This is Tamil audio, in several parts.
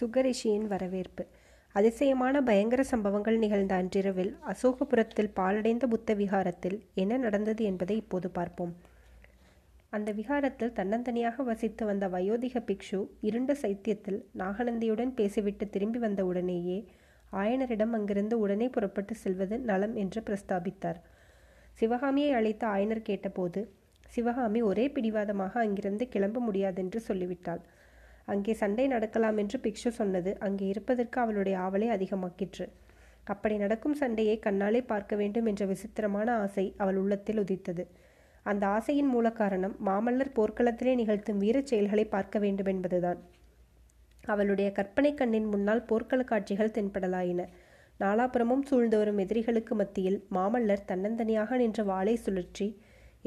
சுகரிஷியின் வரவேற்பு. அதிசயமான பயங்கர சம்பவங்கள் நிகழ்ந்த அன்றிரவில் அசோகபுரத்தில் பாழடைந்த புத்த விகாரத்தில் என்ன நடந்தது என்பதை இப்போது பார்ப்போம். அந்த விகாரத்தில் தன்னந்தனியாக வசித்து வந்த வயோதிக பிக்ஷு இருண்ட சைத்தியத்தில் நாகநந்தியுடன் பேசிவிட்டு திரும்பி வந்த உடனேயே ஆயனரிடம் அங்கிருந்து உடனே புறப்பட்டு செல்வது நலம் என்று பிரஸ்தாபித்தார். சிவகாமியை அழைத்த ஆயனர் கேட்டபோது சிவகாமி ஒரே பிடிவாதமாக அங்கிருந்து கிளம்ப முடியாதென்று சொல்லிவிட்டாள். அங்கே சண்டை நடக்கலாம் என்று பிக்ஷு சொன்னது. அங்கே இருப்பதற்கு அவளுடைய ஆவலை அதிகமாக்கிற்று. அப்படி நடக்கும் சண்டையை கண்ணாலே பார்க்க வேண்டும் என்ற விசித்திரமான ஆசை அவள் உள்ளத்தில் உதித்தது. அந்த ஆசையின் மூல காரணம் மாமல்லர் போர்க்களத்திலே நிகழ்த்தும் வீரச் செயல்களை பார்க்க வேண்டும் என்பதுதான். அவளுடைய கற்பனை கண்ணின் முன்னால் போர்க்கள காட்சிகள் தென்படலாயின. நாலாபுரமும் சூழ்ந்து வரும் எதிரிகளுக்கு மத்தியில் மாமல்லர் தன்னந்தனியாக நின்ற வாளை சுழற்றி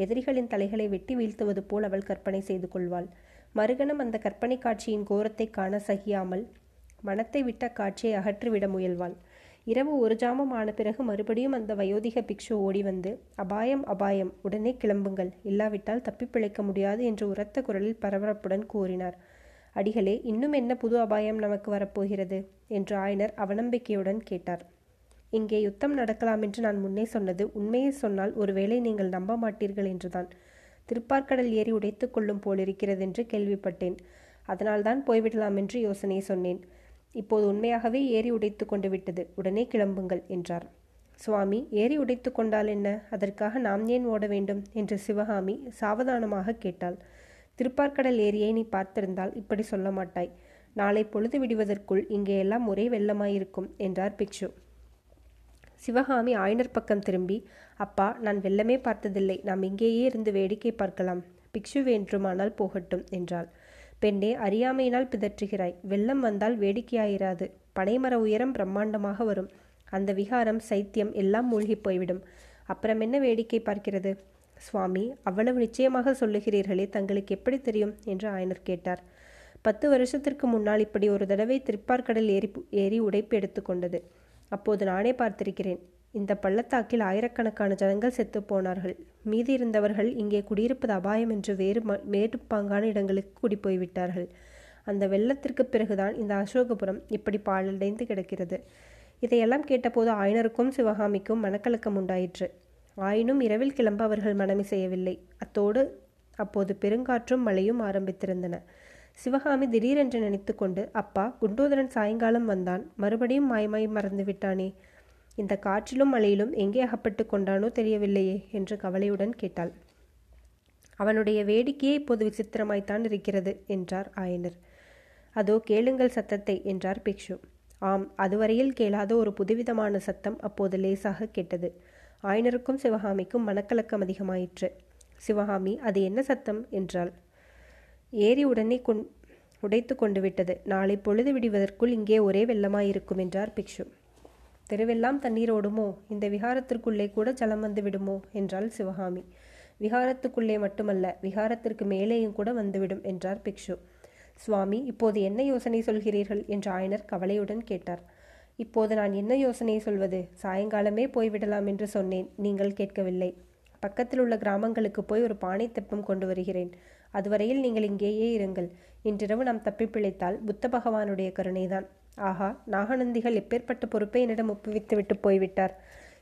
எதிரிகளின் தலைகளை வெட்டி வீழ்த்துவது போல் அவள் கற்பனை செய்து கொள்வாள். மறுகணம் அந்த கற்பனை காட்சியின் கோரத்தை காண சகியாமல் மனத்தை விட்ட காட்சியை அகற்றிவிட முயல்வாள். இரவு ஒரு ஜாமம் ஆன பிறகு மறுபடியும் அந்த வயோதிக பிக்ஷு ஓடி வந்து அபாயம் அபாயம் உடனே கிளம்புங்கள். இல்லாவிட்டால் தப்பிப்பிழைக்க முடியாது என்று உரத்த குரலில் பரபரப்புடன் கூறினார். அடிகளே இன்னும் என்ன புது அபாயம் நமக்கு வரப்போகிறது? என்று ஆயனர் அவநம்பிக்கையுடன் கேட்டார். இங்கே யுத்தம் நடக்கலாம் என்று நான் முன்னே சொன்னது உண்மையை சொன்னால் ஒருவேளை நீங்கள் நம்ப மாட்டீர்கள் என்றுதான். திருப்பார்க்கடல் ஏறி உடைத்து கொள்ளும் போலிருக்கிறது என்று கேள்விப்பட்டேன். அதனால்தான் போய்விடலாம் என்று யோசனை சொன்னேன். இப்போது உண்மையாகவே ஏறி உடைத்து கொண்டு விட்டது. உடனே கிளம்புங்கள் என்றார். சுவாமி ஏறி உடைத்து கொண்டால் என்ன? அதற்காக நாம் ஏன் ஓட வேண்டும்? என்று சிவகாமி சாவதானமாக கேட்டாள். திருப்பார்க்கடல் ஏரியை நீ பார்த்திருந்தால் இப்படி சொல்ல மாட்டாய். நாளை பொழுது விடுவதற்குள் இங்கே எல்லாம் ஒரே வெள்ளமாயிருக்கும் என்றார் பிக்ஷு. சிவகாமி ஆயனர் பக்கம் திரும்பி அப்பா நான் வெள்ளமே பார்த்ததில்லை. நாம் இங்கேயே இருந்து வேடிக்கை பார்க்கலாம். பிக்ஷு வேண்டுமானால் போகட்டும் என்றாள். பெண்ணே அறியாமையினால் பிதற்றுகிறாய். வெள்ளம் வந்தால் வேடிக்கையாயிராது. பனைமர உயரம் பிரம்மாண்டமாக வரும். அந்த விகாரம் சைத்தியம் எல்லாம் மூழ்கி போய்விடும். அப்புறம் என்ன வேடிக்கை பார்க்கிறது? சுவாமி அவ்வளவு நிச்சயமாக சொல்லுகிறீர்களே. தங்களுக்கு எப்படி தெரியும்? என்று ஆயனர் கேட்டார். பத்து வருஷத்திற்கு முன்னால் இப்படி ஒரு தடவை திருப்பார்கடல் ஏறி ஏறி உடைப்பு எடுத்துக்கொண்டது அப்போது நானே பார்த்திருக்கிறேன். இந்த பள்ளத்தாக்கில் ஆயிரக்கணக்கான ஜனங்கள் செத்து போனார்கள். மீதி இருந்தவர்கள் இங்கே குடியிருப்பது அபாயம் என்று வேறு ம மேட்டுப்பாங்கான இடங்களுக்கு குடிப்போய்விட்டார்கள் அந்த வெள்ளத்திற்கு பிறகுதான் இந்த அசோகபுரம் இப்படி பாழடைந்து கிடக்கிறது. இதையெல்லாம் கேட்டபோது ஆயனருக்கும் சிவகாமிக்கும் மனக்கலக்கம் உண்டாயிற்று. ஆயினும் இரவில் கிளம்ப அவர்கள் மனமி செய்யவில்லை அத்தோடு அப்போது பெருங்காற்றும் மழையும் ஆரம்பித்திருந்தன. சிவகாமி திடீரென்று நினைத்து கொண்டு அப்பா குண்டோதரன் சாயங்காலம் வந்தான். மறுபடியும் மாய்மாய் மறந்து விட்டானே? இந்த காற்றிலும் மழையிலும் எங்கே அகப்பட்டு கொண்டானோ தெரியவில்லையே? என்று கவலையுடன் கேட்டாள். அவனுடைய வேடிக்கையே இப்போது விசித்திரமாய்த்தான் இருக்கிறது என்றார் ஆயனர். அதோ கேளுங்கள் சத்தத்தை என்றார் பிக்ஷு. ஆம் அதுவரையில் கேளாத ஒரு புதுவிதமான சத்தம் அப்போது லேசாக கேட்டது. ஆயனருக்கும் சிவகாமிக்கும் மனக்கலக்கம் அதிகமாயிற்று. சிவகாமி அது என்ன சத்தம்? என்றாள். ஏரி உடனே கொண் உடைத்து கொண்டு விட்டது. நாளை பொழுது விடுவதற்குள் இங்கே ஒரே வெள்ளமாயிருக்கும் என்றார் பிக்ஷு. தெருவெல்லாம் தண்ணீர் ஓடுமோ? இந்த விகாரத்திற்குள்ளே கூட ஜலம் வந்து விடுமோ? என்றாள் சிவகாமி. விகாரத்துக்குள்ளே மட்டுமல்ல விகாரத்திற்கு மேலேயும் கூட வந்துவிடும் என்றார் பிக்ஷு. சுவாமி இப்போது என்ன யோசனை சொல்கிறீர்கள்? என்று ஆயனர் கவலையுடன் கேட்டார். இப்போது நான் என்ன யோசனை சொல்வது? சாயங்காலமே போய்விடலாம் என்று சொன்னேன். நீங்கள் கேட்கவில்லை. பக்கத்தில் உள்ள கிராமங்களுக்கு போய் ஒரு பானை தெப்பம் கொண்டு வருகிறேன். அதுவரையில் நீங்கள் இங்கேயே இருங்கள். இன்றிரவு நாம் தப்பி பிழைத்தால் புத்த பகவானுடைய கருணைதான். ஆஹா நாகநந்திகள் எப்பேற்பட்ட பொறுப்பை என்னிடம் ஒப்புவித்துவிட்டு போய்விட்டார்.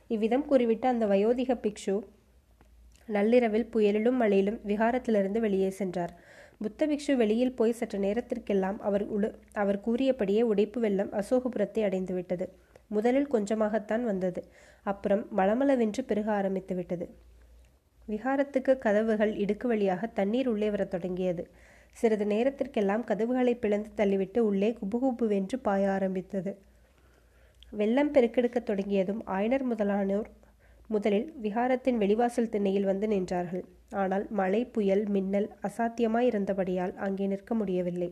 இவ்விதம் கூறிவிட்டு அந்த வயோதிக பிக்ஷு நள்ளிரவில் புயலிலும் மழையிலும் விகாரத்திலிருந்து வெளியே சென்றார். புத்த பிக்ஷு வெளியில் போய் சற்று நேரத்திற்கெல்லாம் அவர் உடு அவர் கூறியபடியே உடைப்பு வெள்ளம் அசோகபுரத்தை அடைந்துவிட்டது முதலில் கொஞ்சமாகத்தான் வந்தது. அப்புறம் மளமளவென்று பெருக ஆரம்பித்து விட்டது. விகாரத்துக்கு கதவுகள் இடுக்கு வழியாக தண்ணீர் உள்ளே வரத் தொடங்கியது. சிறிது நேரத்திற்கெல்லாம் கதவுகளை பிளந்து தள்ளிவிட்டு உள்ளே குபுகுபுவென்று பாய ஆரம்பித்தது. வெள்ளம் பெருக்கெடுக்கத் தொடங்கியதும் ஆயனர் முதலானோர் முதலில் விகாரத்தின் வெளிவாசல் திண்ணையில் வந்து நின்றார்கள். ஆனால் மழை புயல் மின்னல் அசாத்தியமாய் இருந்தபடியால் அங்கே நிற்க முடியவில்லை.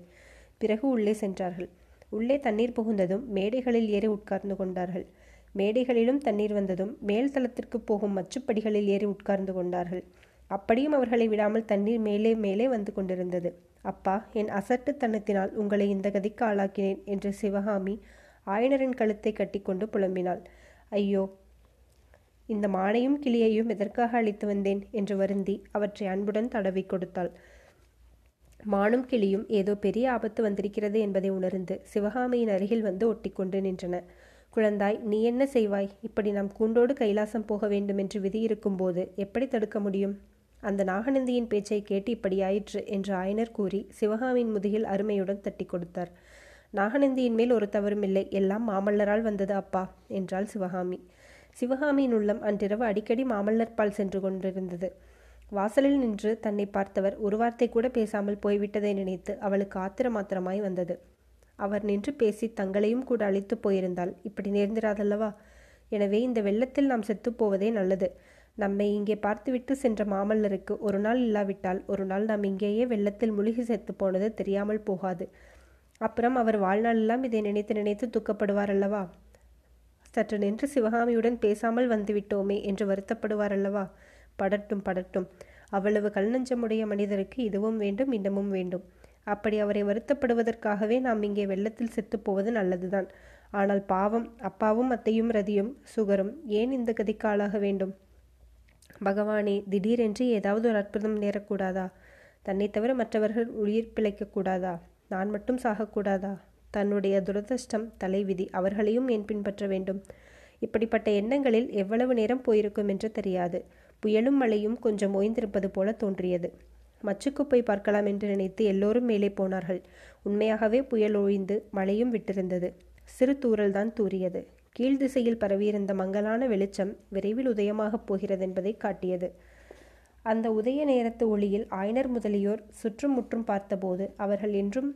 பிறகு உள்ளே சென்றார்கள். உள்ளே தண்ணீர் புகுந்ததும் மேடைகளில் ஏறி உட்கார்ந்து கொண்டார்கள். மேடைகளிலும் தண்ணீர் வந்ததும் மேல் தளத்திற்கு போகும் மச்சுப்படிகளில் ஏறி உட்கார்ந்து கொண்டார்கள். அப்படியும் அவர்களை விடாமல் தண்ணீர் மேலே மேலே வந்து கொண்டிருந்தது. அப்பா என் அசட்டுத்தனத்தினால் உங்களை இந்த கதிக்கு ஆளாக்கினேன் என்று சிவகாமி ஆயனரின் கழுத்தை கட்டிக்கொண்டு புலம்பினாள். ஐயோ இந்த மானையும் கிளியையும் எதற்காக அழைத்து வந்தேன் என்று வருந்தி அவற்றை அன்புடன் தடவி கொடுத்தாள். மானும் கிளியும் ஏதோ பெரிய ஆபத்து வந்திருக்கிறது என்பதை உணர்ந்து சிவகாமியின் அருகில் வந்து ஒட்டிக்கொண்டு நின்றன. குழந்தாய் நீ என்ன செய்வாய்? இப்படி நாம் கூண்டோடு கைலாசம் போக வேண்டும் என்று விதி இருக்கும்போது எப்படி தடுக்க முடியும்? அந்த நாகநந்தியின் பேச்சை கேட்டு இப்படியாயிற்று என்று ஆயனர் கூறி சிவகாமியின் முதுகில் அருமையுடன் தட்டி கொடுத்தார். நாகநந்தியின் மேல் ஒரு தவறுமில்லை எல்லாம் மாமல்லரால் வந்தது அப்பா என்றாள் சிவகாமி. சிவகாமியின் உள்ளம் அன்றிரவு அடிக்கடி மாமல்லர் பால் சென்று கொண்டிருந்தது. வாசலில் நின்று தன்னை பார்த்தவர் ஒரு வார்த்தை கூட பேசாமல் போய்விட்டதை நினைத்து அவளுக்கு ஆத்திரமாத்திரமாய் வந்தது. அவர் நின்று பேசி தங்களையும் கூட அழைத்து போயிருந்தால் இப்படி நேர்ந்திராதல்லவா? எனவே இந்த வெள்ளத்தில் நாம் செத்துப்போவதே நல்லது. நம்மை இங்கே பார்த்துவிட்டு சென்ற மாமல்லருக்கு ஒரு நாள் இல்லாவிட்டால் ஒரு நாள் நாம் இங்கேயே வெள்ளத்தில் முழுகி செத்து போனது தெரியாமல் போகாது. அப்புறம் அவர் வாழ்நாளெல்லாம் இதை நினைத்து நினைத்து துக்கப்படுவார் அல்லவா சற்று நின்று சிவகாமியுடன் பேசாமல் வந்துவிட்டோமே என்று வருத்தப்படுவார் அல்லவா படட்டும் படட்டும். அவ்வளவு கல்நஞ்சமுடைய மனிதருக்கு இதுவும் வேண்டும் இன்னமும் வேண்டும். அப்படி அவரை வருத்தப்படுவதற்காகவே நாம் இங்கே வெள்ளத்தில் செத்துப்போவது நல்லதுதான். ஆனால் பாவம் அப்பாவும் அத்தையும் ரதியும் சுகரும் ஏன் இந்த கதிக்கு ஆளாக வேண்டும்? பகவானே திடீரென்று ஏதாவது ஒரு அற்புதம் நேரக்கூடாதா? தன்னை தவிர மற்றவர்கள் உயிர் பிழைக்கக்கூடாதா? நான் மட்டும் சாகக்கூடாதா? தன்னுடைய துரதிருஷ்டம் தலைவிதி அவர்களையும் ஏன் பின்பற்ற வேண்டும்? இப்படிப்பட்ட எண்ணங்களில் எவ்வளவு நேரம் போயிருக்கும் என்று தெரியாது. புயலும் மழையும் கொஞ்சம் ஓய்ந்திருப்பது போல தோன்றியது. மச்சுக்குப்பை பார்க்கலாம் என்று நினைத்து எல்லோரும் மேலே போனார்கள். உண்மையாகவே புயல் ஒழிந்து மழையும் விட்டிருந்தது. சிறு தூறல்தான் தூறியது. கீழ் திசையில் பரவியிருந்த மங்கலான வெளிச்சம் விரைவில் உதயமாகப் போகிறது என்பதை காட்டியது. அந்த உதய நேரத்து ஒளியில் ஆயனர் முதலியோர் சுற்றும் முற்றும் பார்த்தபோது அவர்கள் என்றும்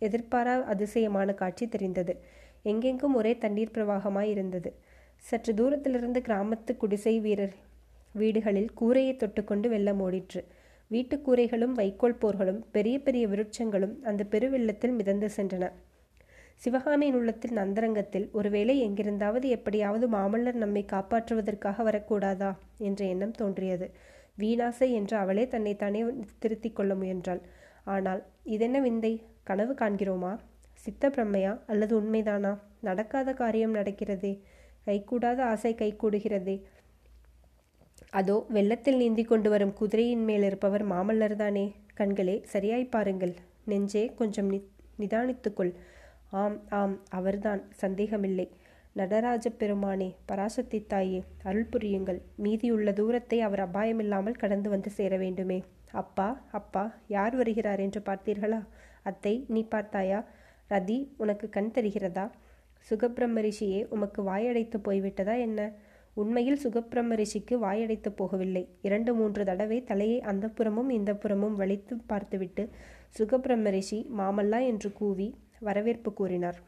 எதிர்பாரா அதிசயமான காட்சி தெரிந்தது. எங்கெங்கும் ஒரே தண்ணீர் பிரவாகமாய் இருந்தது. சற்று தூரத்திலிருந்து கிராமத்து குடிசை வீரர் வீடுகளில் கூரையை தொட்டுக்கொண்டு வெள்ளம் ஓடிற்று. வீட்டுக்கூரைகளும் வைக்கோல் போர்களும் பெரிய பெரிய விருட்சங்களும் அந்த பெருவெள்ளத்தில் மிதந்து சென்றன. சிவகாமியின் உள்ளத்தில் நந்தரங்கத்தில் ஒருவேளை எங்கிருந்தாவது எப்படியாவது மாமல்லர் நம்மை காப்பாற்றுவதற்காக வரக்கூடாதா? என்ற எண்ணம் தோன்றியது. வீணாசை என்று அவளே தன்னை தானே திருத்திக் கொள்ள முயன்றாள். ஆனால் இதென்ன விந்தை? கனவு காண்கிறோமா? சித்த பிரம்மையா அல்லது உண்மைதானா? நடக்காத காரியம் நடக்கிறதே. கைகூடாத ஆசை கைகூடுகிறதே. அதோ வெள்ளத்தில் நீந்தி கொண்டு வரும் குதிரையின் மேல் இருப்பவர் மாமல்லர் தானே. கண்களே சரியாய் பாருங்கள். நெஞ்சே கொஞ்சம் நி நிதானித்துக்கொள் ஆம் ஆம் அவர்தான். சந்தேகமில்லை. நடராஜ பெருமானே பராசக்தி தாயே அருள் புரியுங்கள். மீதியுள்ள தூரத்தை அவர் அபாயமில்லாமல் கடந்து வந்து சேர வேண்டுமே. அப்பா அப்பா யார் வருகிறார் என்று பார்த்தீர்களா? அத்தை நீ பார்த்தாயா? ரதி உனக்கு கண் தெரிகிறதா? சுகபிரம்ம ரிஷியே உமக்கு வாயடைத்து போய்விட்டதா என்ன? உண்மையில் சுகப்பிரம ரிஷிக்கு வாயடைத்து போகவில்லை. இரண்டு மூன்று தடவை தலையை அந்த புறமும் இந்த புறமும் வலித்து பார்த்துவிட்டு சுகப்பிரம ரிஷி மாமல்லா என்று கூவி வரவேற்பு கூறினார்.